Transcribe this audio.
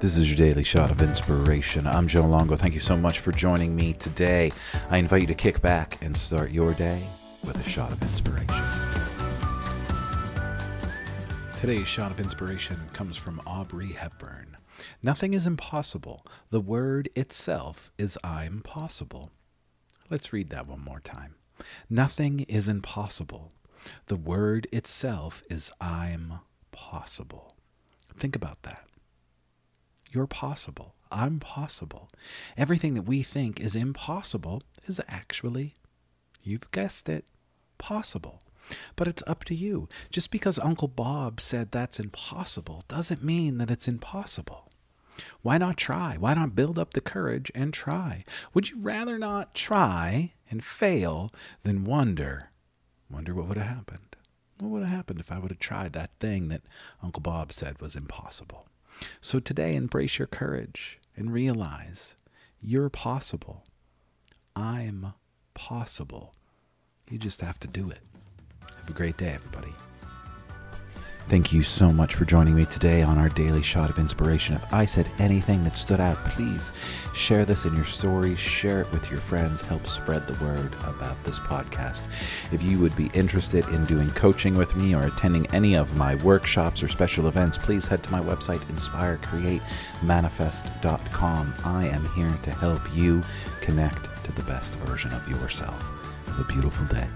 This is your daily shot of inspiration. I'm Joe Longo. Thank you so much for joining me today. I invite you to kick back and start your day with a shot of inspiration. Today's shot of inspiration comes from Audrey Hepburn. Nothing is impossible. The word itself is I'm possible. Let's read that one more time. Nothing is impossible. The word itself is I'm possible. Think about that. You're possible. I'm possible. Everything that we think is impossible is actually, you've guessed it, possible. But it's up to you. Just because Uncle Bob said that's impossible doesn't mean that it's impossible. Why not try? Why not build up the courage and try? Would you rather not try and fail than wonder? Wonder what would have happened? What would have happened if I would have tried that thing that Uncle Bob said was impossible? So today, embrace your courage and realize you're possible. I'm possible. You just have to do it. Have a great day, everybody. Thank you so much for joining me today on our daily shot of inspiration. If I said anything that stood out, please share this in your stories, share it with your friends, help spread the word about this podcast. If you would be interested in doing coaching with me or attending any of my workshops or special events, please head to my website, inspirecreatemanifest.com. I am here to help you connect to the best version of yourself. Have a beautiful day.